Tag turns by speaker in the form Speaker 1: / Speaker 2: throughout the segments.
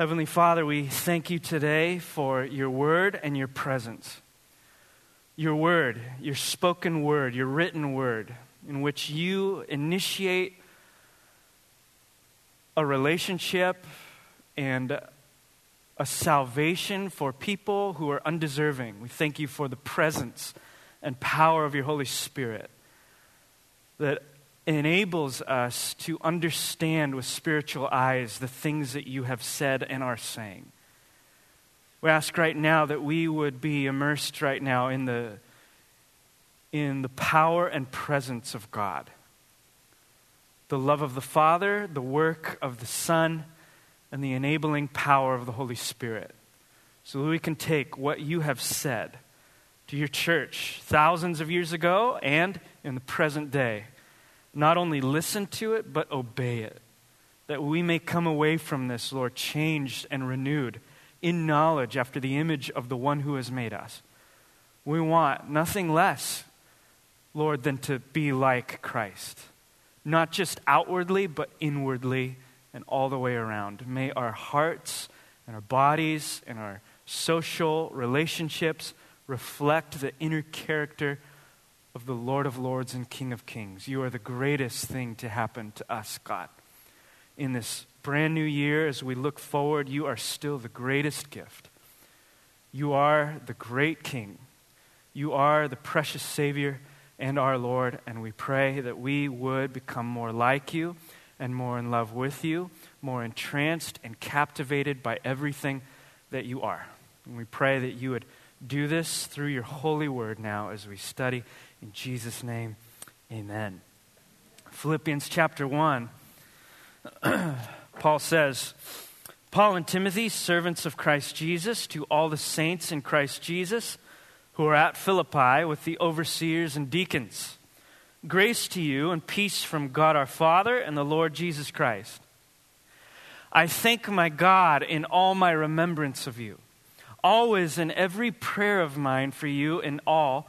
Speaker 1: Heavenly Father, we thank you today for your word and your presence. Your word, your spoken word, your written word, in which you initiate a relationship and a salvation for people who are undeserving. We thank you for the presence and power of your Holy Spirit that enables us to understand with spiritual eyes the things that you have said and are saying. We ask right now that we would be immersed right now in the, in the power and presence of God. The love of the Father, the work of the Son, and the enabling power of the Holy Spirit. So that we can take what you have said to your church thousands of years ago and in the present day not only listen to it, but obey it. That we may come away from this, Lord, changed and renewed in knowledge after the image of the one who has made us. We want nothing less, Lord, than to be like Christ. Not just outwardly, but inwardly and all the way around. May our hearts and our bodies and our social relationships reflect the inner character of the Lord of Lords and King of Kings. You are the greatest thing to happen to us, God. In this brand new year, as we look forward, you are still the greatest gift. You are the great King. You are the precious Savior and our Lord, and we pray that we would become more like you and more in love with you, more entranced and captivated by everything that you are. And we pray that you would do this through your holy word now as we study in Jesus' name, amen. Philippians chapter 1, Paul says, Paul and Timothy, servants of Christ Jesus, to all the saints in Christ Jesus who are at Philippi with the overseers and deacons. Grace to you and peace from God our Father and the Lord Jesus Christ. I thank my God in all my remembrance of you, always in every prayer of mine for you in all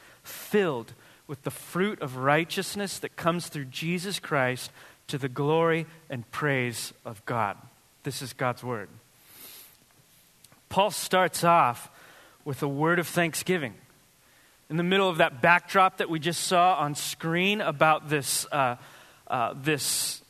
Speaker 1: filled with the fruit of righteousness that comes through Jesus Christ to the glory and praise of God. This is God's word. Paul starts off with a word of thanksgiving. In the middle of that backdrop that we just saw on screen about this, uh, uh, this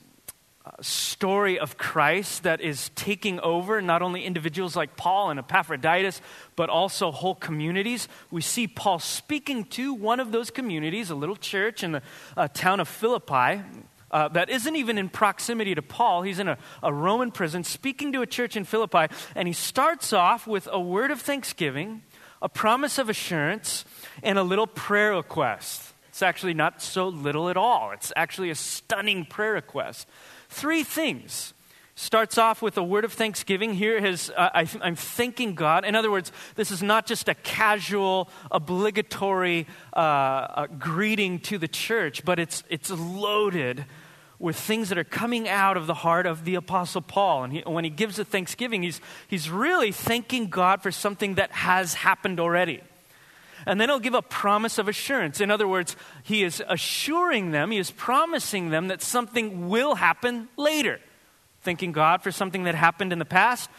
Speaker 1: story of Christ that is taking over not only individuals like Paul and Epaphroditus, but also whole communities. We see Paul speaking to one of those communities, a little church in the uh, town of Philippi. Uh, that isn't even in proximity to Paul. He's in a, a Roman prison speaking to a church in Philippi, and he starts off with a word of thanksgiving, a promise of assurance, and a little prayer request. It's actually not so little at all. It's actually a stunning prayer request three things. Starts off with a word of thanksgiving. Here, his, uh, I, am thanking God. In other words, this is not just a casual, obligatory uh, uh, greeting to the church, but it's, it's loaded with things that are coming out of the heart of the Apostle Paul. And he, when he gives a thanksgiving, he's, he's really thanking God for something that has happened already. And then he'll give a promise of assurance. In other words, he is assuring them, he is promising them that something will happen later. Thanking God for something that happened in the past,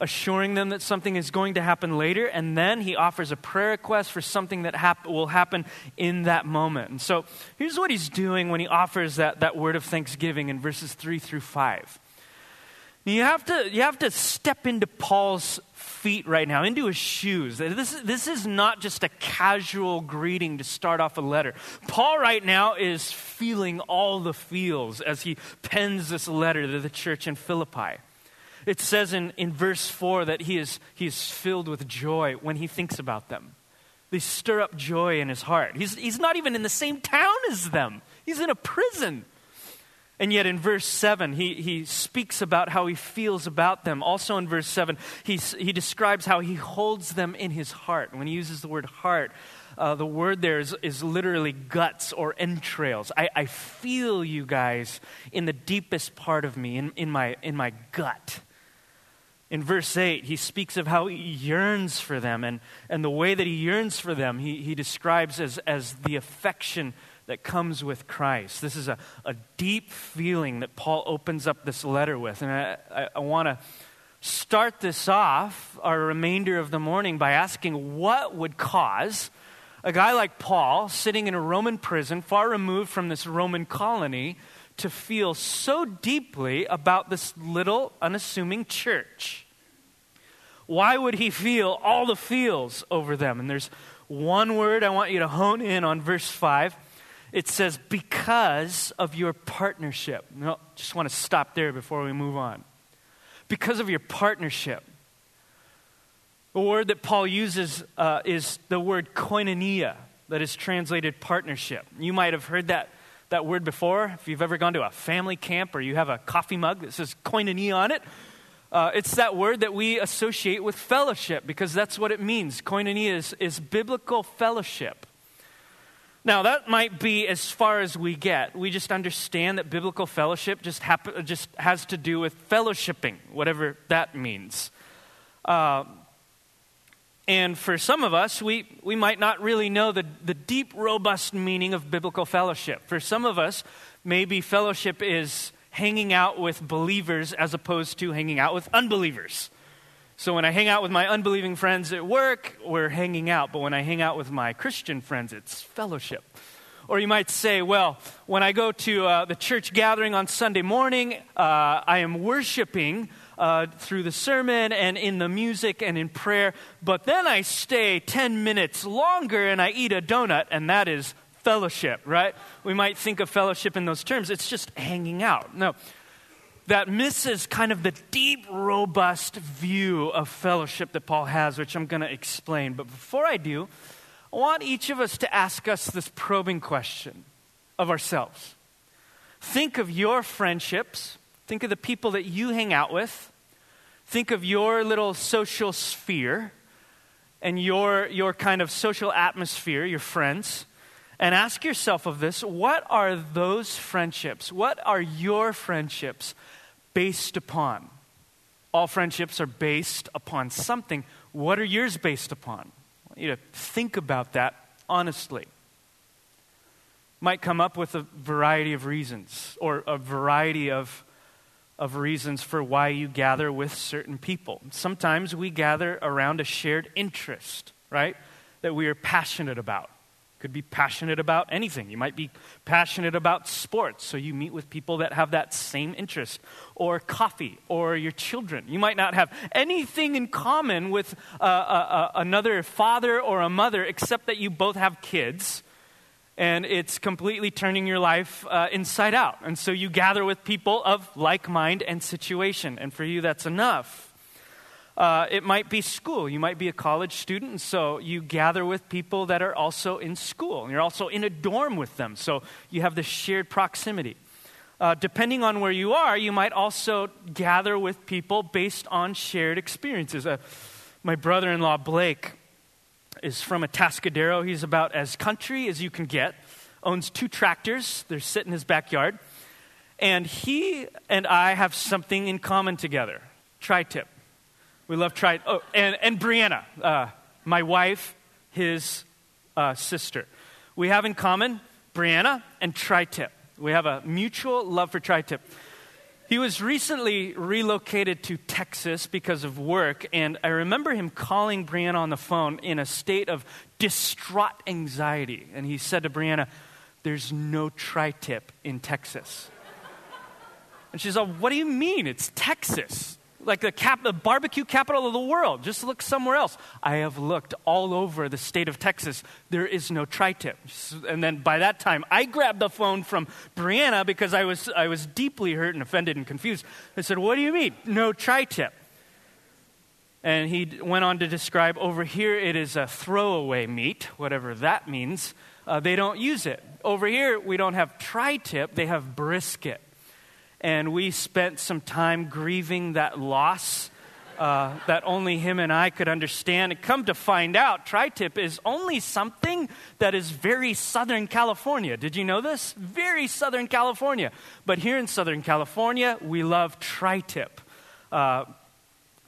Speaker 1: assuring them that something is going to happen later, and then he offers a prayer request for something that hap- will happen in that moment. And so here's what he's doing when he offers that, that word of thanksgiving in verses 3 through 5. You have to, you have to step into Paul's feet right now, into his shoes. This, this is not just a casual greeting to start off a letter. Paul, right now, is feeling all the feels as he pens this letter to the church in Philippi. It says in, in verse 4 that he is, he is filled with joy when he thinks about them. They stir up joy in his heart. He's, he's not even in the same town as them, he's in a prison. And yet in verse 7, he, he speaks about how he feels about them. Also in verse 7, he, he describes how he holds them in his heart. When he uses the word heart, uh, the word there is, is literally guts or entrails. I, I feel you guys in the deepest part of me, in, in, my, in my gut. In verse 8, he speaks of how he yearns for them, and, and the way that he yearns for them, he, he describes as, as the affection that comes with Christ. This is a, a deep feeling that Paul opens up this letter with. And I, I, I want to start this off, our remainder of the morning, by asking what would cause a guy like Paul, sitting in a Roman prison, far removed from this Roman colony, to feel so deeply about this little, unassuming church? Why would he feel all the feels over them? And there's one word I want you to hone in on, verse 5 it says, because of your partnership. No, just want to stop there before we move on. Because of your partnership. The word that Paul uses uh, is the word koinonia, that is translated partnership. You might have heard that, that word before. If you've ever gone to a family camp or you have a coffee mug that says koinonia on it, uh, it's that word that we associate with fellowship because that's what it means. Koinonia is, is biblical fellowship. Now, that might be as far as we get. We just understand that biblical fellowship just, happen, just has to do with fellowshipping, whatever that means. Uh, and for some of us, we, we might not really know the, the deep, robust meaning of biblical fellowship. For some of us, maybe fellowship is hanging out with believers as opposed to hanging out with unbelievers. So when I hang out with my unbelieving friends at work, we're hanging out. But when I hang out with my Christian friends, it's fellowship. Or you might say, well, when I go to uh, the church gathering on Sunday morning, uh, I am worshiping uh, through the sermon and in the music and in prayer, but then I stay 10 minutes longer and I eat a donut, and that is fellowship, right? We might think of fellowship in those terms. It's just hanging out. No that misses kind of the deep, robust view of fellowship that Paul has, which I'm going to explain. But before I do, I want each of us to ask us this probing question of ourselves. Think of your friendships, think of the people that you hang out with, think of your little social sphere and your, your kind of social atmosphere, your friends and ask yourself of this what are those friendships? What are your friendships based upon? All friendships are based upon something. What are yours based upon? I want you to think about that honestly. Might come up with a variety of reasons or a variety of, of reasons for why you gather with certain people. Sometimes we gather around a shared interest, right? That we are passionate about could be passionate about anything. You might be passionate about sports, so you meet with people that have that same interest, or coffee, or your children. You might not have anything in common with uh, uh, uh, another father or a mother except that you both have kids. And it's completely turning your life uh, inside out. And so you gather with people of like mind and situation. And for you, that's enough. Uh, it might be school. You might be a college student, and so you gather with people that are also in school. And you're also in a dorm with them, so you have this shared proximity. Uh, depending on where you are, you might also gather with people based on shared experiences. Uh, my brother in law, Blake, is from Atascadero. He's about as country as you can get, owns two tractors, they're sitting in his backyard. And he and I have something in common together tri tip. We love Tri. Oh, and, and Brianna, uh, my wife, his uh, sister. We have in common Brianna and Tri Tip. We have a mutual love for Tri Tip. He was recently relocated to Texas because of work, and I remember him calling Brianna on the phone in a state of distraught anxiety. And he said to Brianna, There's no tri tip in Texas. And she's like, What do you mean? It's Texas like the, cap, the barbecue capital of the world. Just look somewhere else. I have looked all over the state of Texas. There is no tri tip. And then by that time, I grabbed the phone from Brianna because I was, I was deeply hurt and offended and confused. I said, What do you mean? No tri tip. And he went on to describe over here it is a throwaway meat, whatever that means. Uh, they don't use it. Over here, we don't have tri tip, they have brisket and we spent some time grieving that loss uh, that only him and I could understand. And come to find out, tri tip is only something that is very Southern California. Did you know this? Very Southern California. But here in Southern California, we love tri tip. Uh,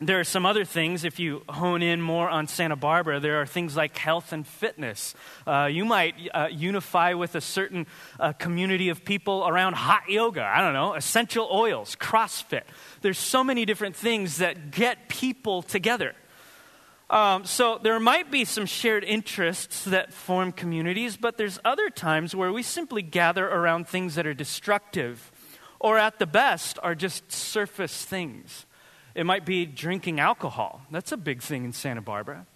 Speaker 1: there are some other things, if you hone in more on Santa Barbara, there are things like health and fitness. Uh, you might uh, unify with a certain uh, community of people around hot yoga, I don't know, essential oils, CrossFit. There's so many different things that get people together. Um, so there might be some shared interests that form communities, but there's other times where we simply gather around things that are destructive, or at the best, are just surface things. It might be drinking alcohol. That's a big thing in Santa Barbara.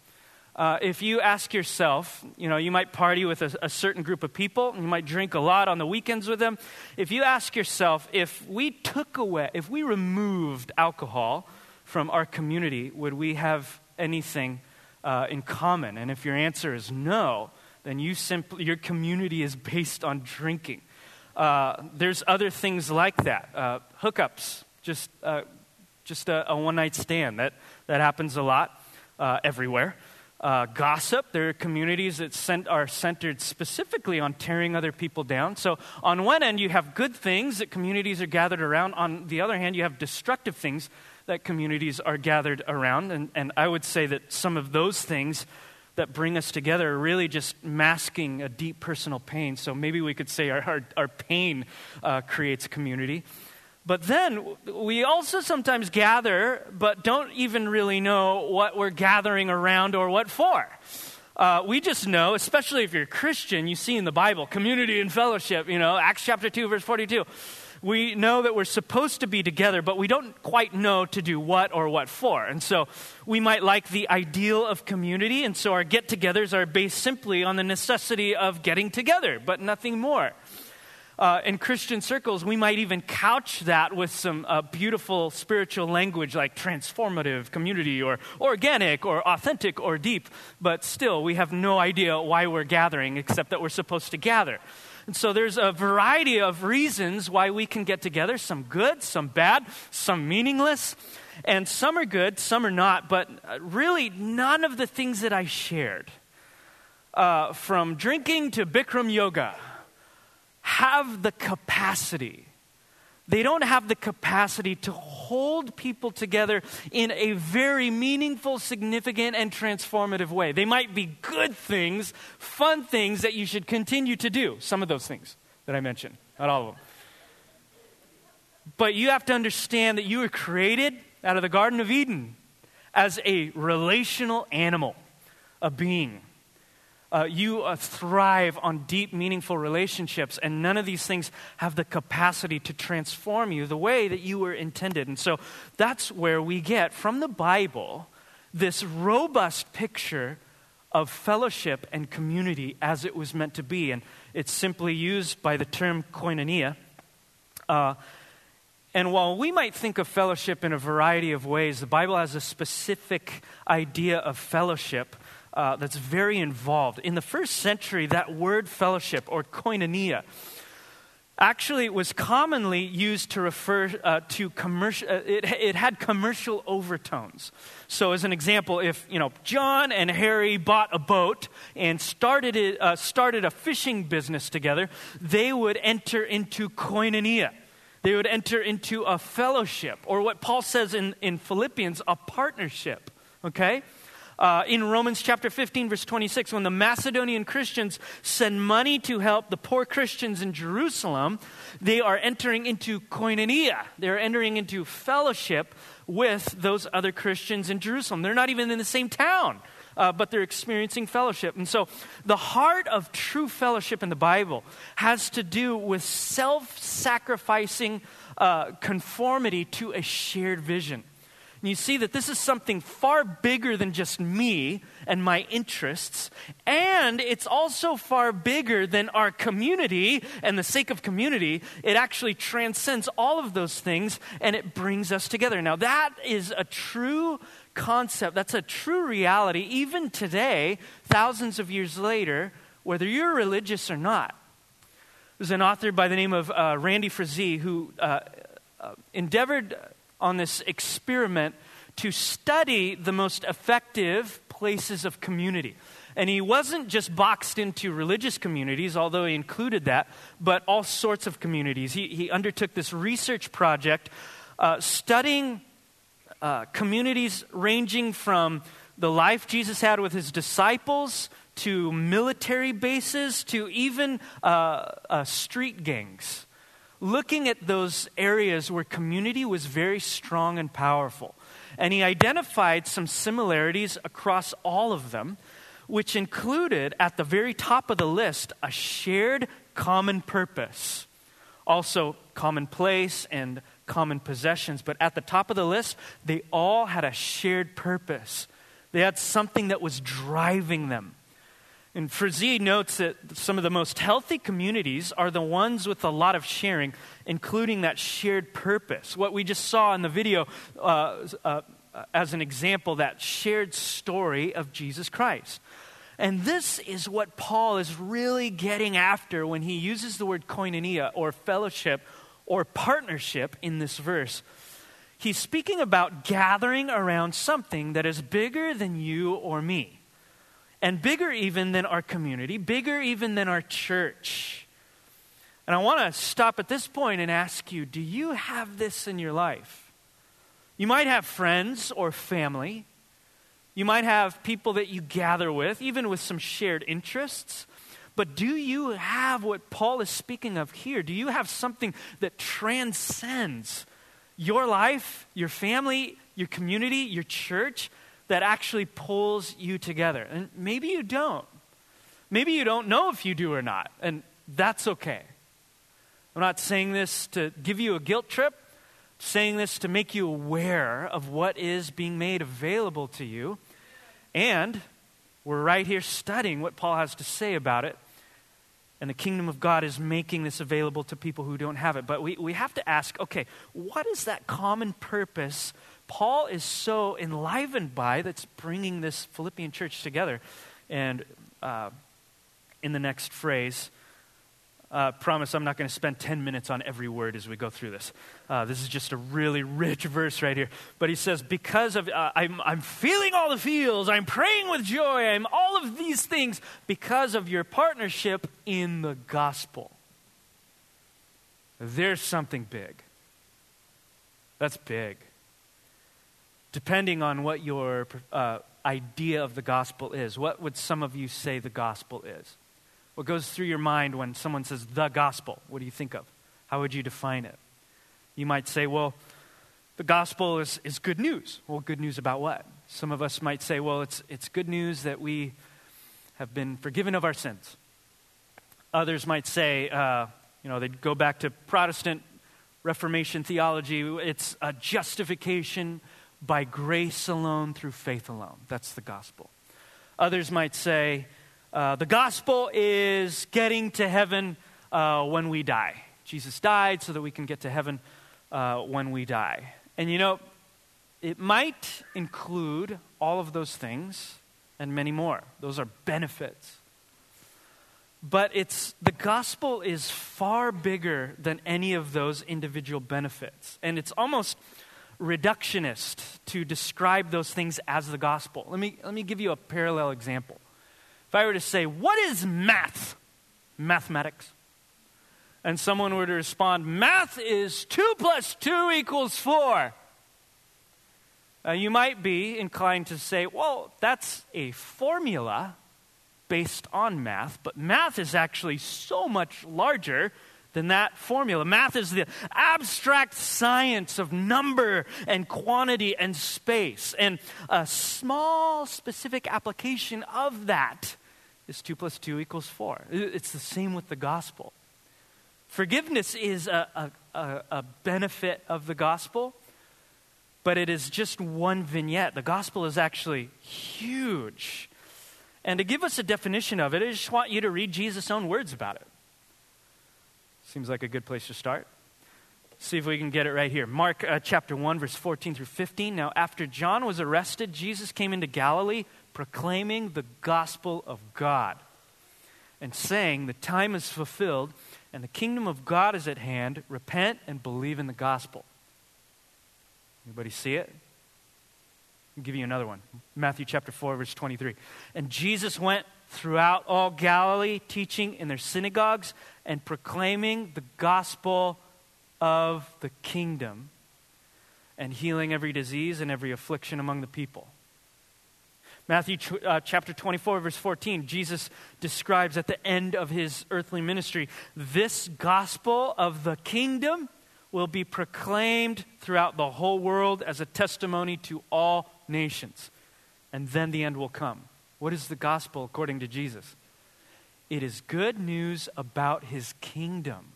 Speaker 1: Uh, if you ask yourself, you know, you might party with a, a, certain group of people, and you might drink a lot on the weekends with them. If you ask yourself, if we took away, if we removed alcohol from our community, would we have anything uh, in common? And if your answer is no, then you simply, your community is based on drinking. Uh, there's other things like that. Uh, hookups, just uh, just a, a one night stand. That, that happens a lot uh, everywhere. Uh, gossip, there are communities that are centered specifically on tearing other people down. So, on one end, you have good things that communities are gathered around. On the other hand, you have destructive things that communities are gathered around. And, and I would say that some of those things that bring us together are really just masking a deep personal pain. So, maybe we could say our, our, our pain uh, creates community. But then we also sometimes gather, but don't even really know what we're gathering around or what for. Uh, we just know, especially if you're a Christian, you see in the Bible, community and fellowship, you know, Acts chapter 2, verse 42. We know that we're supposed to be together, but we don't quite know to do what or what for. And so we might like the ideal of community, and so our get togethers are based simply on the necessity of getting together, but nothing more uh, in Christian circles, we might even couch that with some uh, beautiful spiritual language like transformative community or organic or authentic or deep. But still, we have no idea why we're gathering except that we're supposed to gather. And so there's a variety of reasons why we can get together some good, some bad, some meaningless. And some are good, some are not. But uh, really, none of the things that I shared, uh, from drinking to Bikram yoga, have the capacity. They don't have the capacity to hold people together in a very meaningful, significant, and transformative way. They might be good things, fun things that you should continue to do. Some of those things that I mentioned, not all of them. But you have to understand that you were created out of the Garden of Eden as a relational animal, a being uh, you uh, thrive on deep, meaningful relationships, and none of these things have the capacity to transform you the way that you were intended. And so that's where we get from the Bible this robust picture of fellowship and community as it was meant to be. And it's simply used by the term koinonia. Uh, and while we might think of fellowship in a variety of ways, the Bible has a specific idea of fellowship uh, that's very involved. In the first century, that word fellowship or koinonia actually was commonly used to refer uh, to commercial, uh, it, it had commercial overtones. So, as an example, if you know John and Harry bought a boat and started, it, uh, started a fishing business together, they would enter into koinonia. They would enter into a fellowship, or what Paul says in, in Philippians, a partnership. Okay? Uh, in Romans chapter 15, verse 26, when the Macedonian Christians send money to help the poor Christians in Jerusalem, they are entering into koinonia. They're entering into fellowship with those other Christians in Jerusalem. They're not even in the same town. uh, but they're experiencing fellowship. And so the heart of true fellowship in the Bible has to do with self sacrificing uh, conformity to a shared vision. And you see that this is something far bigger than just me and my interests. And it's also far bigger than our community and the sake of community. It actually transcends all of those things and it brings us together. Now, that is a true concept. That's a true reality, even today, thousands of years later, whether you're religious or not. There's an author by the name of uh, Randy Frazee who uh, uh, endeavored on this experiment to study the most effective places of community. And he wasn't just boxed into religious communities, although he included that, but all sorts of communities. He, he undertook this research project uh, studying uh, communities ranging from the life Jesus had with his disciples to military bases to even uh, uh street gangs looking at those areas where community was very strong and powerful. And he identified some similarities across all of them, which included at the very top of the list a shared common purpose, also common place and common possessions. But at the top of the list, they all had a shared purpose. They had something that was driving them. And Frazee notes that some of the most healthy communities are the ones with a lot of sharing, including that shared purpose. What we just saw in the video uh, uh, as an example, that shared story of Jesus Christ. And this is what Paul is really getting after when he uses the word koinonia or fellowship or partnership in this verse. He's speaking about gathering around something that is bigger than you or me and bigger even than our community, bigger even than our church. And I want to stop at this point and ask you do you have this in your life? You might have friends or family. You might have people that you gather with, even with some shared interests. But do you have what Paul is speaking of here? Do you have something that transcends your life, your family, your community, your church? That actually pulls you together. And maybe you don't. Maybe you don't know if you do or not, and that's okay. I'm not saying this to give you a guilt trip, I'm saying this to make you aware of what is being made available to you. And we're right here studying what Paul has to say about it. And the kingdom of God is making this available to people who don't have it. But we, we have to ask okay, what is that common purpose Paul is so enlivened by that's bringing this Philippian church together. And uh, in the next phrase, uh, promise I'm not going to spend 10 minutes on every word as we go through this. Uh, this is just a really rich verse right here. But he says, Because of, uh, I'm, I'm feeling all the feels, I'm praying with joy, I'm all of these things because of your partnership in the gospel. There's something big. That's big depending on what your uh, idea of the gospel is. What would some of you say the gospel is? What goes through your mind when someone says the gospel? What do you think of? How would you define it? You might say, well, the gospel is, is good news. Well, good news about what? Some of us might say, well, it's, it's good news that we have been forgiven of our sins. Others might say, uh, you know, they'd go back to Protestant Reformation theology. It's a justification by grace alone, through faith alone. That's the gospel. Others might say, uh, the gospel is getting to heaven uh, when we die. Jesus died so that we can get to heaven uh, when we die. And you know, it might include all of those things and many more. Those are benefits. But it's the gospel is far bigger than any of those individual benefits. And it's almost reductionist to describe those things as the gospel. Let me, let me give you a parallel example. If I were to say, What is math? Mathematics. And someone were to respond, Math is 2 plus 2 equals 4. Uh, you might be inclined to say, Well, that's a formula based on math, but math is actually so much larger than that formula. Math is the abstract science of number and quantity and space. And a small, specific application of that is 2 plus 2 equals 4. It's the same with the gospel. Forgiveness is a, a, a benefit of the gospel, but it is just one vignette. The gospel is actually huge. And to give us a definition of it, I just want you to read Jesus' own words about it. Seems like a good place to start. See if we can get it right here. Mark uh, chapter 1, verse 14 through 15. Now, after John was arrested, Jesus came into Galilee proclaiming the gospel of God and saying, The time is fulfilled and the kingdom of God is at hand. Repent and believe in the gospel. Anybody see it? I'll give you another one. Matthew chapter 4, verse 23. And Jesus went throughout all Galilee, teaching in their synagogues and proclaiming the gospel of the kingdom and healing every disease and every affliction among the people. Matthew uh, chapter 24, verse 14, Jesus describes at the end of his earthly ministry this gospel of the kingdom will be proclaimed throughout the whole world as a testimony to all nations. And then the end will come. What is the gospel according to Jesus? It is good news about his kingdom.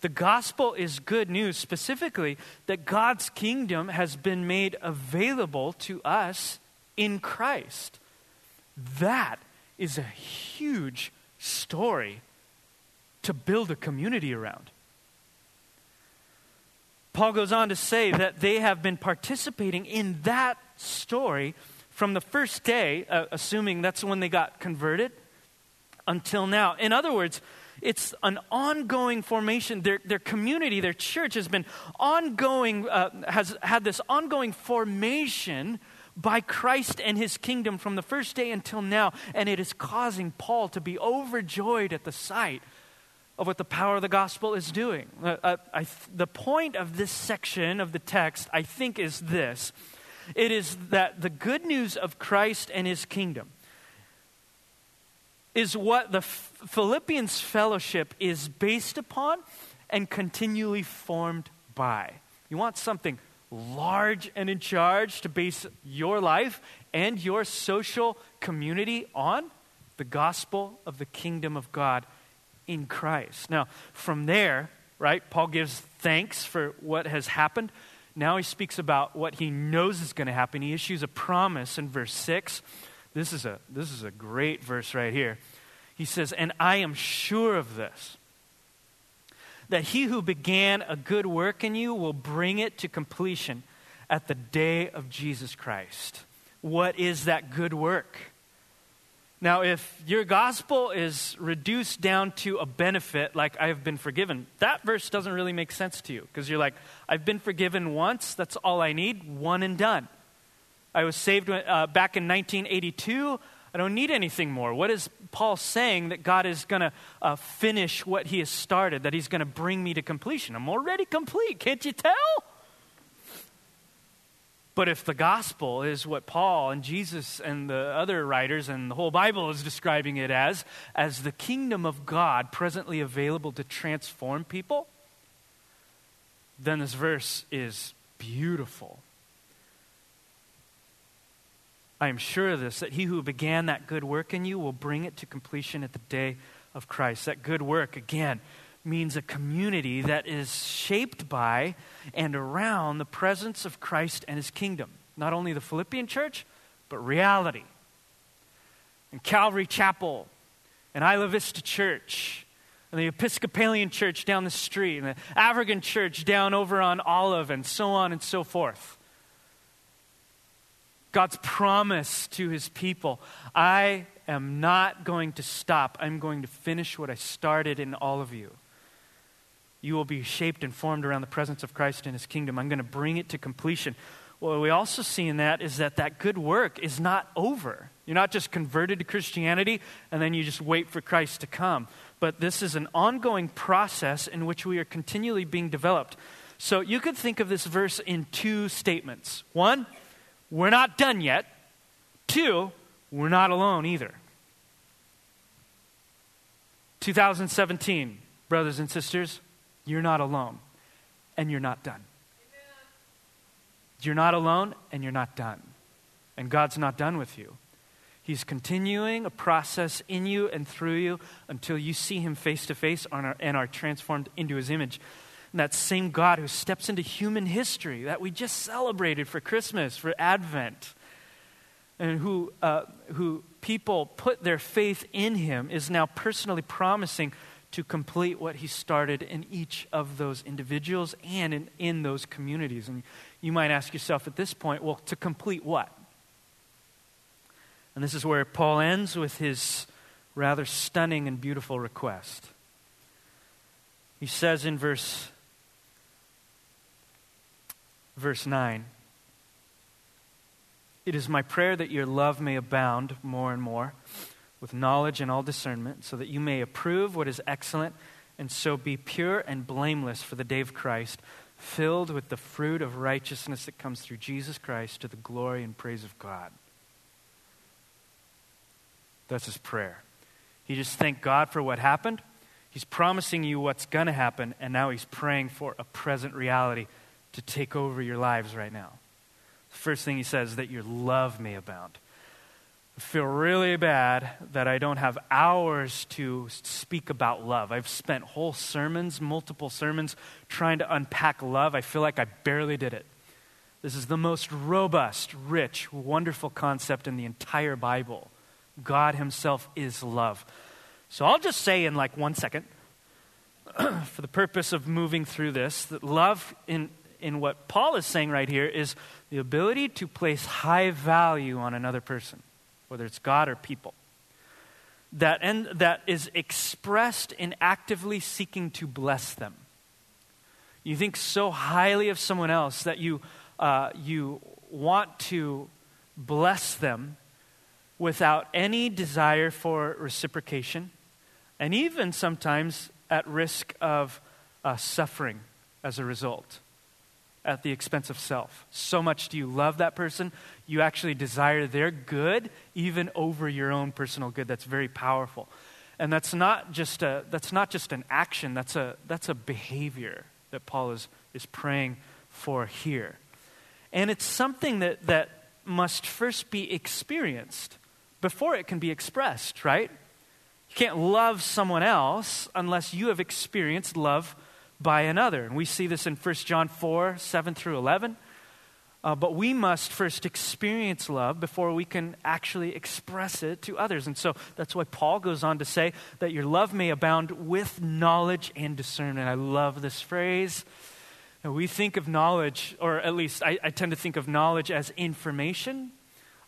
Speaker 1: The gospel is good news, specifically that God's kingdom has been made available to us in Christ. That is a huge story to build a community around. Paul goes on to say that they have been participating in that story from the first day, uh, assuming that's when they got converted, until now. In other words, it's an ongoing formation. Their, their community, their church has been ongoing, uh, has had this ongoing formation by Christ and his kingdom from the first day until now. And it is causing Paul to be overjoyed at the sight of what the power of the gospel is doing. Uh, uh, I, the point of this section of the text, I think, is this it is that the good news of Christ and his kingdom is what the Philippians fellowship is based upon and continually formed by. You want something large and in charge to base your life and your social community on? The gospel of the kingdom of God in Christ. Now, from there, right, Paul gives thanks for what has happened. Now he speaks about what he knows is going to happen. He issues a promise in verse 6 this is a, this is a great verse right here. He says, And I am sure of this, that he who began a good work in you will bring it to completion at the day of Jesus Christ. What is that good work? Now, if your gospel is reduced down to a benefit, like I've been forgiven, that verse doesn't really make sense to you because you're like, I've been forgiven once, that's all I need, one and done. I was saved uh, back in 1982. I don't need anything more. What is Paul saying that God is going to uh, finish what he has started, that he's going to bring me to completion? I'm already complete. Can't you tell? But if the gospel is what Paul and Jesus and the other writers and the whole Bible is describing it as, as the kingdom of God presently available to transform people, then this verse is beautiful. I am sure of this, that he who began that good work in you will bring it to completion at the day of Christ. That good work, again, means a community that is shaped by and around the presence of Christ and his kingdom. Not only the Philippian church, but reality. And Calvary Chapel, and Isla Vista Church, and the Episcopalian Church down the street, and the African Church down over on Olive, and so on and so forth. God's promise to his people I am not going to stop. I'm going to finish what I started in all of you. You will be shaped and formed around the presence of Christ in his kingdom. I'm going to bring it to completion. What we also see in that is that that good work is not over. You're not just converted to Christianity and then you just wait for Christ to come. But this is an ongoing process in which we are continually being developed. So you could think of this verse in two statements. One, we're not done yet. Two, we're not alone either. 2017, brothers and sisters, you're not alone and you're not done. You're not alone and you're not done. And God's not done with you. He's continuing a process in you and through you until you see Him face to face and are transformed into His image. And that same God who steps into human history that we just celebrated for Christmas, for Advent, and who, uh, who people put their faith in Him is now personally promising to complete what He started in each of those individuals and in, in those communities. And you might ask yourself at this point, well, to complete what? And this is where Paul ends with his rather stunning and beautiful request. He says in verse verse 9, It is my prayer that your love may abound more and more with knowledge and all discernment, so that you may approve what is excellent and so be pure and blameless for the day of Christ, filled with the fruit of righteousness that comes through Jesus Christ to the glory and praise of God. That's his prayer. He just thanked God for what happened. He's promising you what's going to happen, and now he's praying for a present reality to take over your lives right now. The first thing he says is that your love may abound. Feel really bad that I don't have hours to speak about love. I've spent whole sermons, multiple sermons, trying to unpack love. I feel like I barely did it. This is the most robust, rich, wonderful concept in the entire Bible. God Himself is love. So I'll just say in like one second, for the purpose of moving through this, that love in, in what Paul is saying right here is the ability to place high value on another person, whether it's God or people. That, and, that is expressed in actively seeking to bless them. You think so highly of someone else that you, uh, you want to bless them without any desire for reciprocation, and even sometimes at risk of uh, suffering as a result at the expense of self. So much do you love that person, you actually desire their good even over your own personal good. That's very powerful. And that's not just, a, that's not just an action, that's a, that's a behavior that Paul is, is praying for here. And it's something that, that must first be experienced before it can be expressed, right? You can't love someone else unless you have experienced love by another. And we see this in 1 John 4 7 through 11. Uh, but we must first experience love before we can actually express it to others. And so that's why Paul goes on to say that your love may abound with knowledge and discernment. I love this phrase. And we think of knowledge, or at least I, I tend to think of knowledge as information,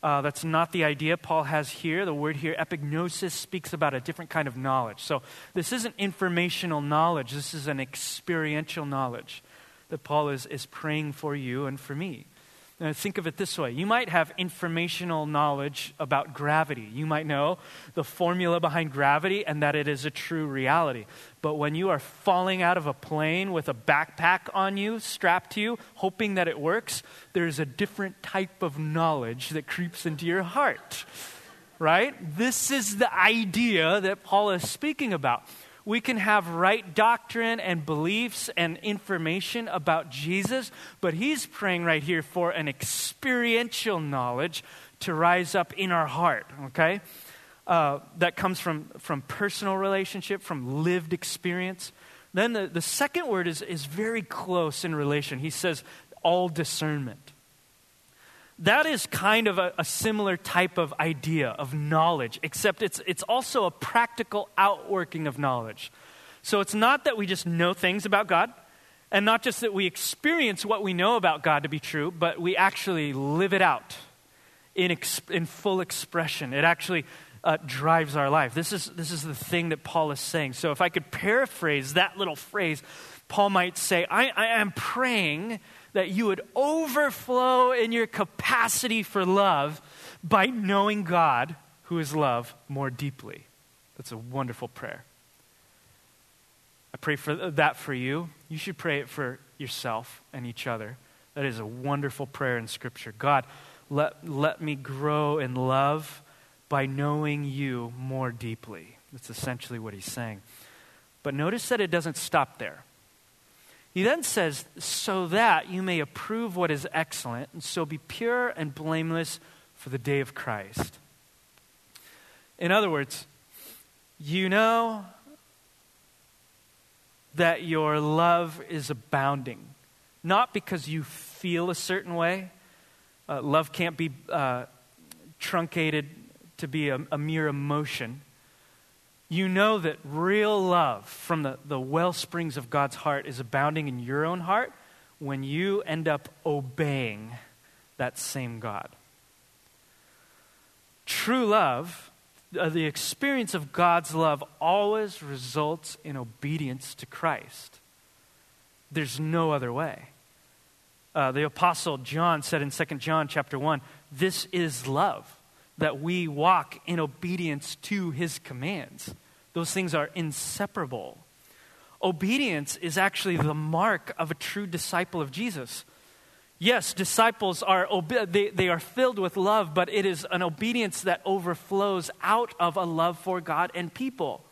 Speaker 1: uh, that's not the idea Paul has here. The word here, epignosis, speaks about a different kind of knowledge. So this isn't informational knowledge, this is an experiential knowledge that Paul is, is praying for you and for me. Now, think of it this way you might have informational knowledge about gravity. You might know the formula behind gravity and that it is a true reality. But when you are falling out of a plane with a backpack on you, strapped to you, hoping that it works, there's a different type of knowledge that creeps into your heart. Right? This is the idea that Paul is speaking about we can have right doctrine and beliefs and information about Jesus, but he's praying right here for an experiential knowledge to rise up in our heart, okay? Uh, that comes from, from personal relationship, from lived experience. Then the, the second word is, is very close in relation. He says, all discernment that is kind of a, a, similar type of idea of knowledge, except it's, it's also a practical outworking of knowledge. So it's not that we just know things about God, and not just that we experience what we know about God to be true, but we actually live it out in, in full expression. It actually uh, drives our life. This is, this is the thing that Paul is saying. So if I could paraphrase that little phrase, Paul might say, I, I am praying that you would overflow in your capacity for love by knowing God, who is love, more deeply. That's a wonderful prayer. I pray for that for you. You should pray it for yourself and each other. That is a wonderful prayer in Scripture. God, let, let me grow in love by knowing you more deeply. That's essentially what he's saying. But notice that it doesn't stop there. He then says, so that you may approve what is excellent, and so be pure and blameless for the day of Christ. In other words, you know that your love is abounding, not because you feel a certain way. Uh, love can't be uh, truncated to be a, a mere emotion you know that real love from the, the well springs of God's heart is abounding in your own heart when you end up obeying that same God. True love, uh, the experience of God's love, always results in obedience to Christ. There's no other way. Uh, the apostle John said in 2 John chapter 1, this is love that we walk in obedience to his commands. Those things are inseparable. Obedience is actually the mark of a true disciple of Jesus. Yes, disciples are they, they are filled with love, but it is an obedience that overflows out of a love for God and people.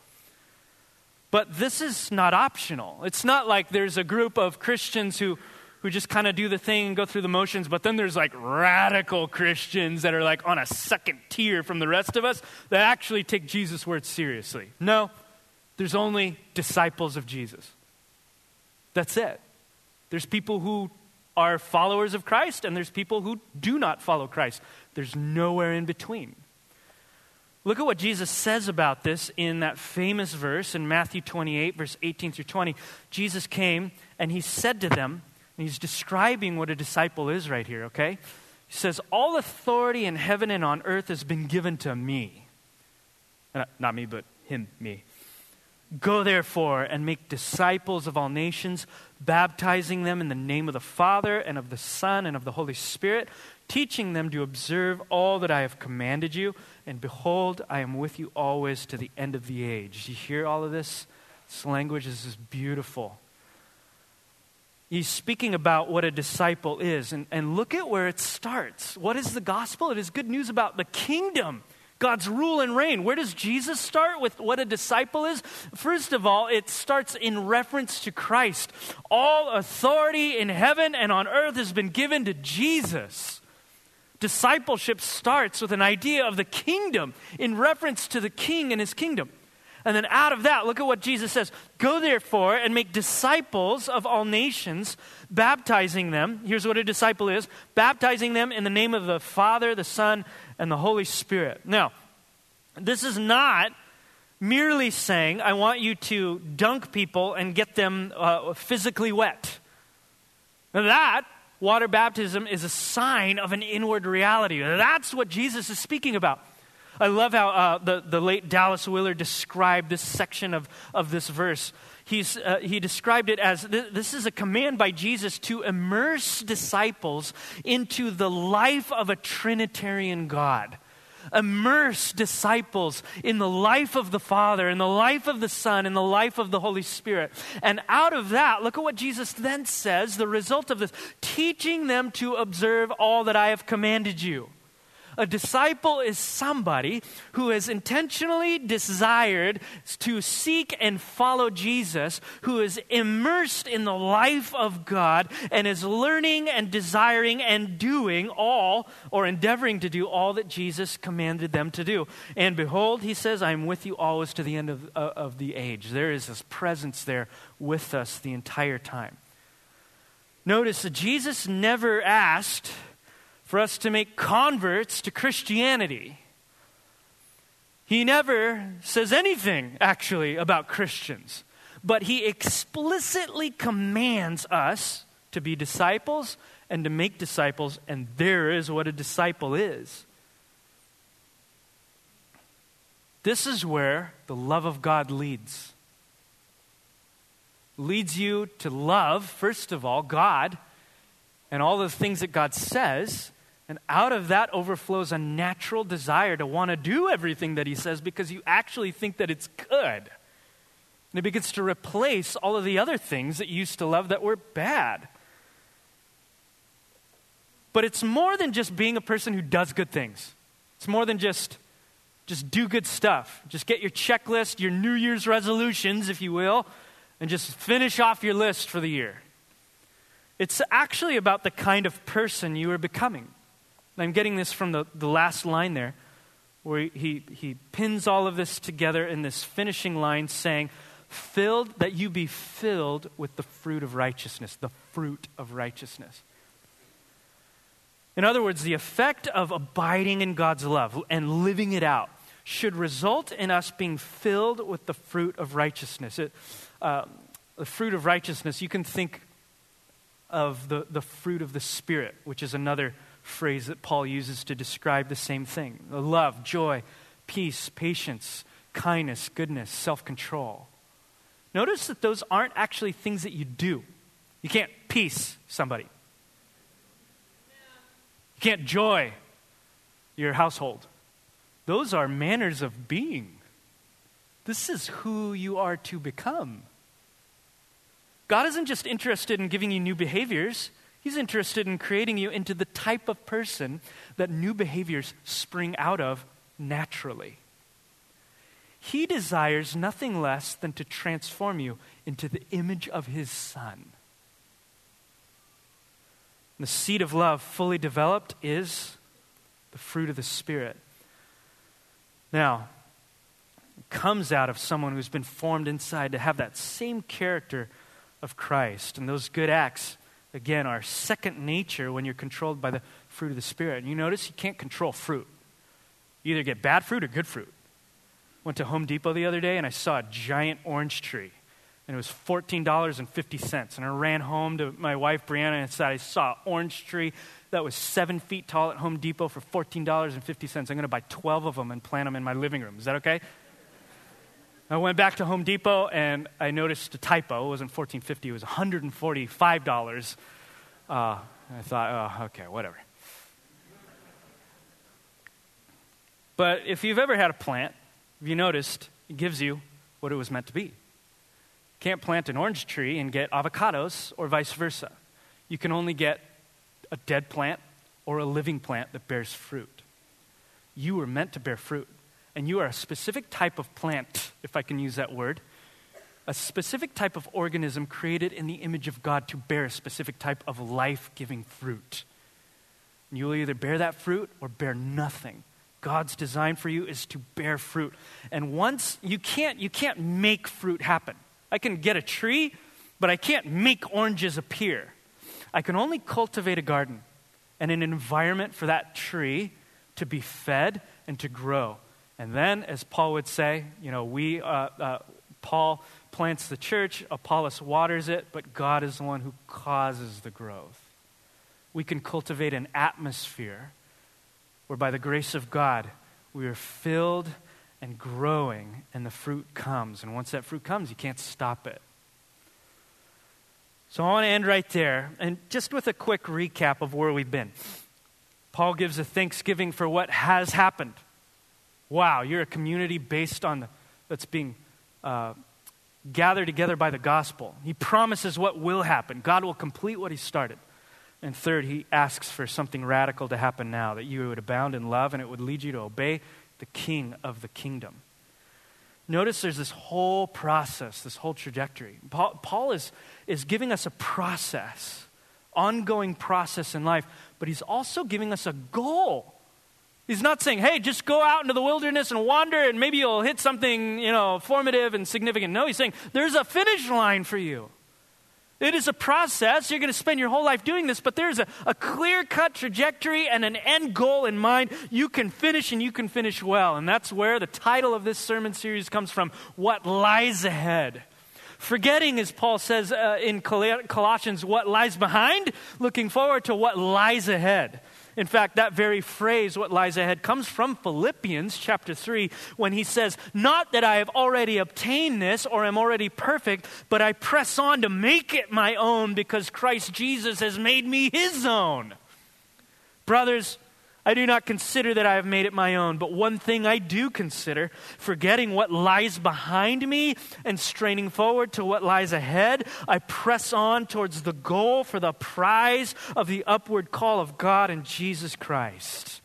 Speaker 1: But this is not optional. It's not like there's a group of Christians who who just kind of do the thing and go through the motions, but then there's like radical Christians that are like on a second tier from the rest of us that actually take Jesus' words seriously. No, there's only disciples of Jesus. That's it. There's people who are followers of Christ, and there's people who do not follow Christ. There's nowhere in between. Look at what Jesus says about this in that famous verse in Matthew 28, verse 18 through 20. Jesus came and he said to them, and he's describing what a disciple is right here, okay? He says, All authority in heaven and on earth has been given to me. Uh, not me, but him, me. Go therefore and make disciples of all nations, baptizing them in the name of the Father and of the Son and of the Holy Spirit, teaching them to observe all that I have commanded you. And behold, I am with you always to the end of the age. You hear all of this? This language is just beautiful he's speaking about what a disciple is. And, and look at where it starts. What is the gospel? It is good news about the kingdom. God's rule and reign. Where does Jesus start with what a disciple is? First of all, it starts in reference to Christ. All authority in heaven and on earth has been given to Jesus. Discipleship starts with an idea of the kingdom in reference to the king and his kingdom. And then out of that, look at what Jesus says Go therefore and make disciples of all nations, baptizing them. Here's what a disciple is baptizing them in the name of the Father, the Son, and the Holy Spirit. Now, this is not merely saying, I want you to dunk people and get them uh, physically wet. Now, that water baptism is a sign of an inward reality. That's what Jesus is speaking about. I love how uh, the, the late Dallas Willard described this section of, of this verse. He's, uh, he described it as th- this is a command by Jesus to immerse disciples into the life of a Trinitarian God. Immerse disciples in the life of the Father, in the life of the Son, in the life of the Holy Spirit. And out of that, look at what Jesus then says the result of this teaching them to observe all that I have commanded you. A disciple is somebody who has intentionally desired to seek and follow Jesus, who is immersed in the life of God and is learning and desiring and doing all or endeavoring to do all that Jesus commanded them to do. And behold, he says, I am with you always to the end of, uh, of the age. There is this presence there with us the entire time. Notice that Jesus never asked for us to make converts to Christianity. He never says anything, actually, about Christians, but he explicitly commands us to be disciples and to make disciples, and there is what a disciple is. This is where the love of God leads. Leads you to love, first of all, God and all the things that God says, and out of that overflows a natural desire to want to do everything that he says because you actually think that it's good. And it begins to replace all of the other things that you used to love that were bad. But it's more than just being a person who does good things. It's more than just Just do good stuff. Just get your checklist, your New Year's resolutions, if you will, and just finish off your list for the year. It's actually about the kind of person you are becoming. I'm getting this from the, the last line there, where he, he pins all of this together in this finishing line saying, filled, that you be filled with the fruit of righteousness, the fruit of righteousness. In other words, the effect of abiding in God's love and living it out should result in us being filled with the fruit of righteousness. It, uh, the fruit of righteousness, you can think of the, the fruit of the Spirit, which is another phrase that Paul uses to describe the same thing love, joy, peace, patience, kindness, goodness, self control. Notice that those aren't actually things that you do. You can't peace somebody, you can't joy your household. Those are manners of being. This is who you are to become. God isn't just interested in giving you new behaviors, He's interested in creating you into the type of person that new behaviors spring out of naturally. He desires nothing less than to transform you into the image of His Son. The seed of love, fully developed, is the fruit of the Spirit. Now, comes out of someone who's been formed inside to have that same character of Christ. And those good acts, again, our second nature when you're controlled by the fruit of the Spirit. And you notice you can't control fruit. You either get bad fruit or good fruit. Went to Home Depot the other day and I saw a giant orange tree. And it was $14.50. And I ran home to my wife, Brianna, and said, I saw an orange tree that was seven feet tall at Home Depot for $14.50. I'm going to buy 12 of them and plant them in my living room. Is that okay? I went back to Home Depot and I noticed a typo. It wasn't 1450 it was $145. Uh, I thought, oh, okay, whatever. But if you've ever had a plant, have you noticed it gives you what it was meant to be? You can't plant an orange tree and get avocados or vice versa. You can only get a dead plant or a living plant that bears fruit. You were meant to bear fruit and you are a specific type of plant, if I can use that word, a specific type of organism created in the image of God to bear a specific type of life giving fruit. And you will either bear that fruit or bear nothing. God's design for you is to bear fruit. And once you can't you can't make fruit happen. I can get a tree, but I can't make oranges appear. I can only cultivate a garden and an environment for that tree to be fed and to grow. And then, as Paul would say, you know, we, uh, uh, Paul plants the church, Apollos waters it, but God is the one who causes the growth. We can cultivate an atmosphere where, by the grace of God, we are filled and growing, and the fruit comes. And once that fruit comes, you can't stop it. So I want to end right there, and just with a quick recap of where we've been. Paul gives a thanksgiving for what has happened wow, you're a community based on that's being uh, gathered together by the gospel. He promises what will happen. God will complete what he started. And third, he asks for something radical to happen now, that you would abound in love and it would lead you to obey the king of the kingdom. Notice there's this whole process, this whole trajectory. Paul, Paul is, is giving us a process, ongoing process in life, but he's also giving us a goal He's not saying, hey, just go out into the wilderness and wander and maybe you'll hit something, you know, formative and significant. No, he's saying there's a finish line for you. It is a process. You're going to spend your whole life doing this, but there's a, a clear cut trajectory and an end goal in mind. You can finish and you can finish well. And that's where the title of this sermon series comes from What Lies Ahead. Forgetting, as Paul says uh, in Colossians, what lies behind, looking forward to what lies ahead. In fact, that very phrase, what lies ahead, comes from Philippians chapter 3 when he says, Not that I have already obtained this or am already perfect, but I press on to make it my own because Christ Jesus has made me his own. Brothers, I do not consider that I have made it my own, but one thing I do consider, forgetting what lies behind me and straining forward to what lies ahead, I press on towards the goal for the prize of the upward call of God in Jesus Christ.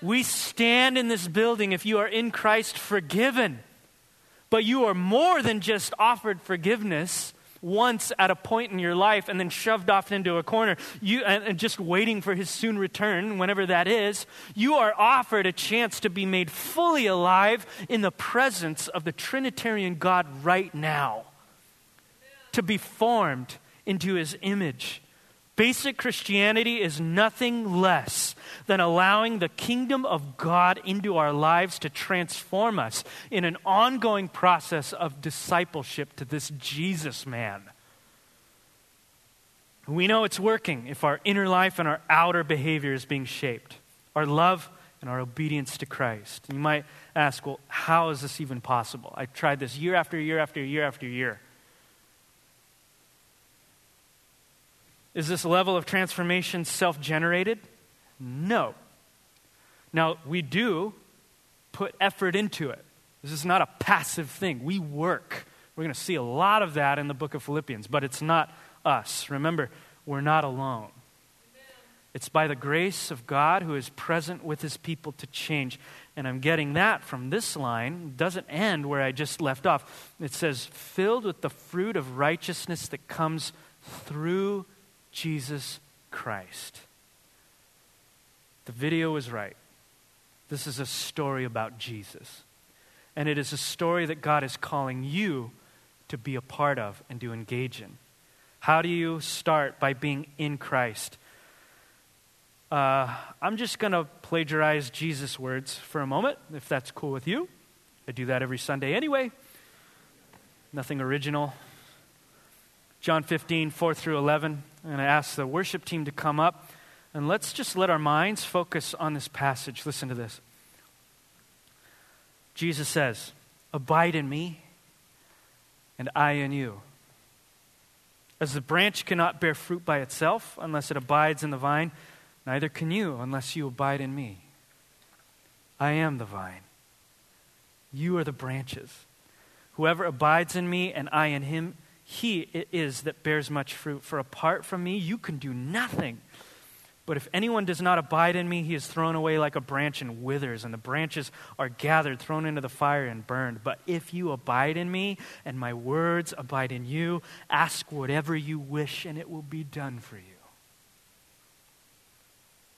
Speaker 1: We stand in this building, if you are in Christ, forgiven. But you are more than just offered forgiveness once at a point in your life and then shoved off into a corner you, and, and just waiting for his soon return, whenever that is, you are offered a chance to be made fully alive in the presence of the Trinitarian God right now, to be formed into his image Basic Christianity is nothing less than allowing the kingdom of God into our lives to transform us in an ongoing process of discipleship to this Jesus man. We know it's working if our inner life and our outer behavior is being shaped, our love and our obedience to Christ. You might ask, well, how is this even possible? I've tried this year after year after year after year. Is this level of transformation self generated? No. Now, we do put effort into it. This is not a passive thing. We work. We're going to see a lot of that in the book of Philippians, but it's not us. Remember, we're not alone. It's by the grace of God who is present with his people to change. And I'm getting that from this line. It doesn't end where I just left off. It says, filled with the fruit of righteousness that comes through Jesus Christ. The video is right. This is a story about Jesus. And it is a story that God is calling you to be a part of and to engage in. How do you start? By being in Christ. Uh, I'm just going to plagiarize Jesus' words for a moment, if that's cool with you. I do that every Sunday anyway. Nothing original. John 15, 4 through 11. And I ask the worship team to come up. And let's just let our minds focus on this passage. Listen to this. Jesus says, Abide in me, and I in you. As the branch cannot bear fruit by itself unless it abides in the vine, neither can you unless you abide in me. I am the vine. You are the branches. Whoever abides in me and I in him, he it is that bears much fruit. For apart from me, you can do nothing. But if anyone does not abide in me, he is thrown away like a branch and withers, and the branches are gathered, thrown into the fire, and burned. But if you abide in me, and my words abide in you, ask whatever you wish, and it will be done for you.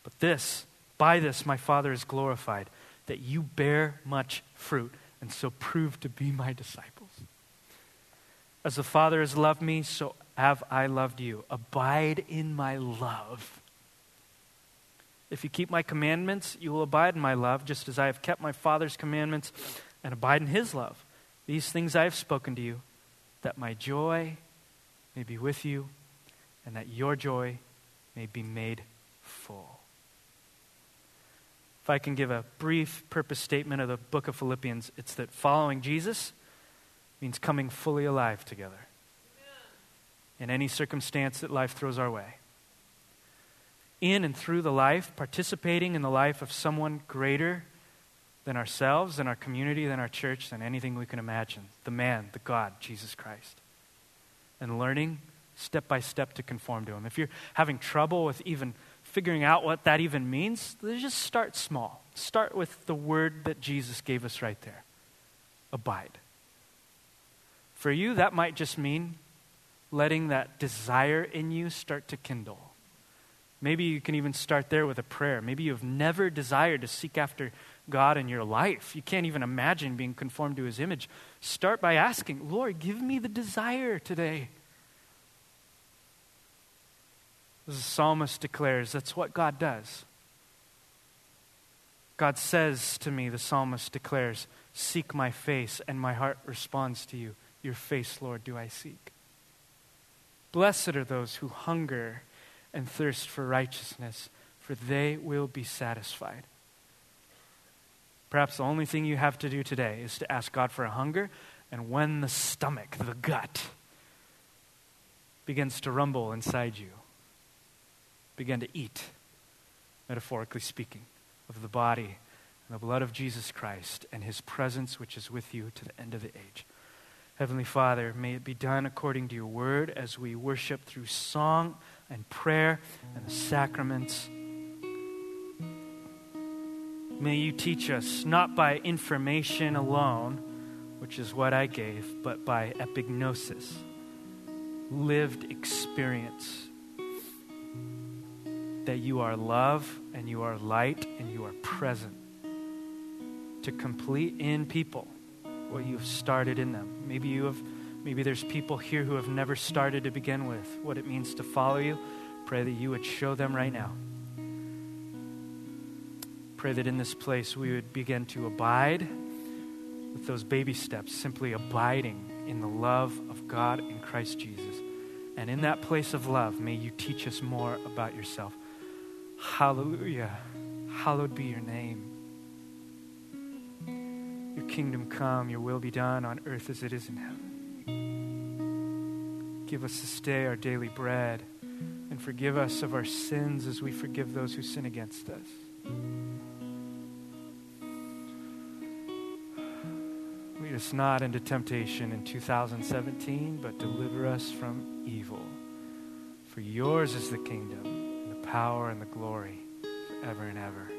Speaker 1: But this, by this, my Father is glorified, that you bear much fruit, and so prove to be my disciples. As the Father has loved me, so have I loved you. Abide in my love. If you keep my commandments, you will abide in my love, just as I have kept my Father's commandments and abide in his love. These things I have spoken to you, that my joy may be with you, and that your joy may be made full. If I can give a brief purpose statement of the book of Philippians, it's that following Jesus means coming fully alive together in any circumstance that life throws our way. In and through the life, participating in the life of someone greater than ourselves, than our community, than our church, than anything we can imagine the man, the God, Jesus Christ. And learning step by step to conform to Him. If you're having trouble with even figuring out what that even means, just start small. Start with the word that Jesus gave us right there abide. For you, that might just mean letting that desire in you start to kindle. Maybe you can even start there with a prayer. Maybe you've never desired to seek after God in your life. You can't even imagine being conformed to his image. Start by asking, Lord, give me the desire today. As the psalmist declares, that's what God does. God says to me, the psalmist declares, Seek my face, and my heart responds to you. Your face, Lord, do I seek. Blessed are those who hunger and thirst for righteousness, for they will be satisfied. Perhaps the only thing you have to do today is to ask God for a hunger, and when the stomach, the gut, begins to rumble inside you, begin to eat, metaphorically speaking, of the body and the blood of Jesus Christ and his presence, which is with you to the end of the age. Heavenly Father, may it be done according to your word as we worship through song and prayer and the sacraments. May you teach us not by information alone, which is what I gave, but by epignosis, lived experience. That you are love and you are light and you are present to complete in people what you have started in them. Maybe you have maybe there's people here who have never started to begin with what it means to follow you. Pray that you would show them right now. Pray that in this place we would begin to abide with those baby steps, simply abiding in the love of God in Christ Jesus. And in that place of love, may you teach us more about yourself. Hallelujah. Hallowed be your name. Your kingdom come, your will be done on earth as it is in heaven. Give us this day our daily bread and forgive us of our sins as we forgive those who sin against us. Lead us not into temptation in 2017, but deliver us from evil. For yours is the kingdom, and the power, and the glory forever and ever.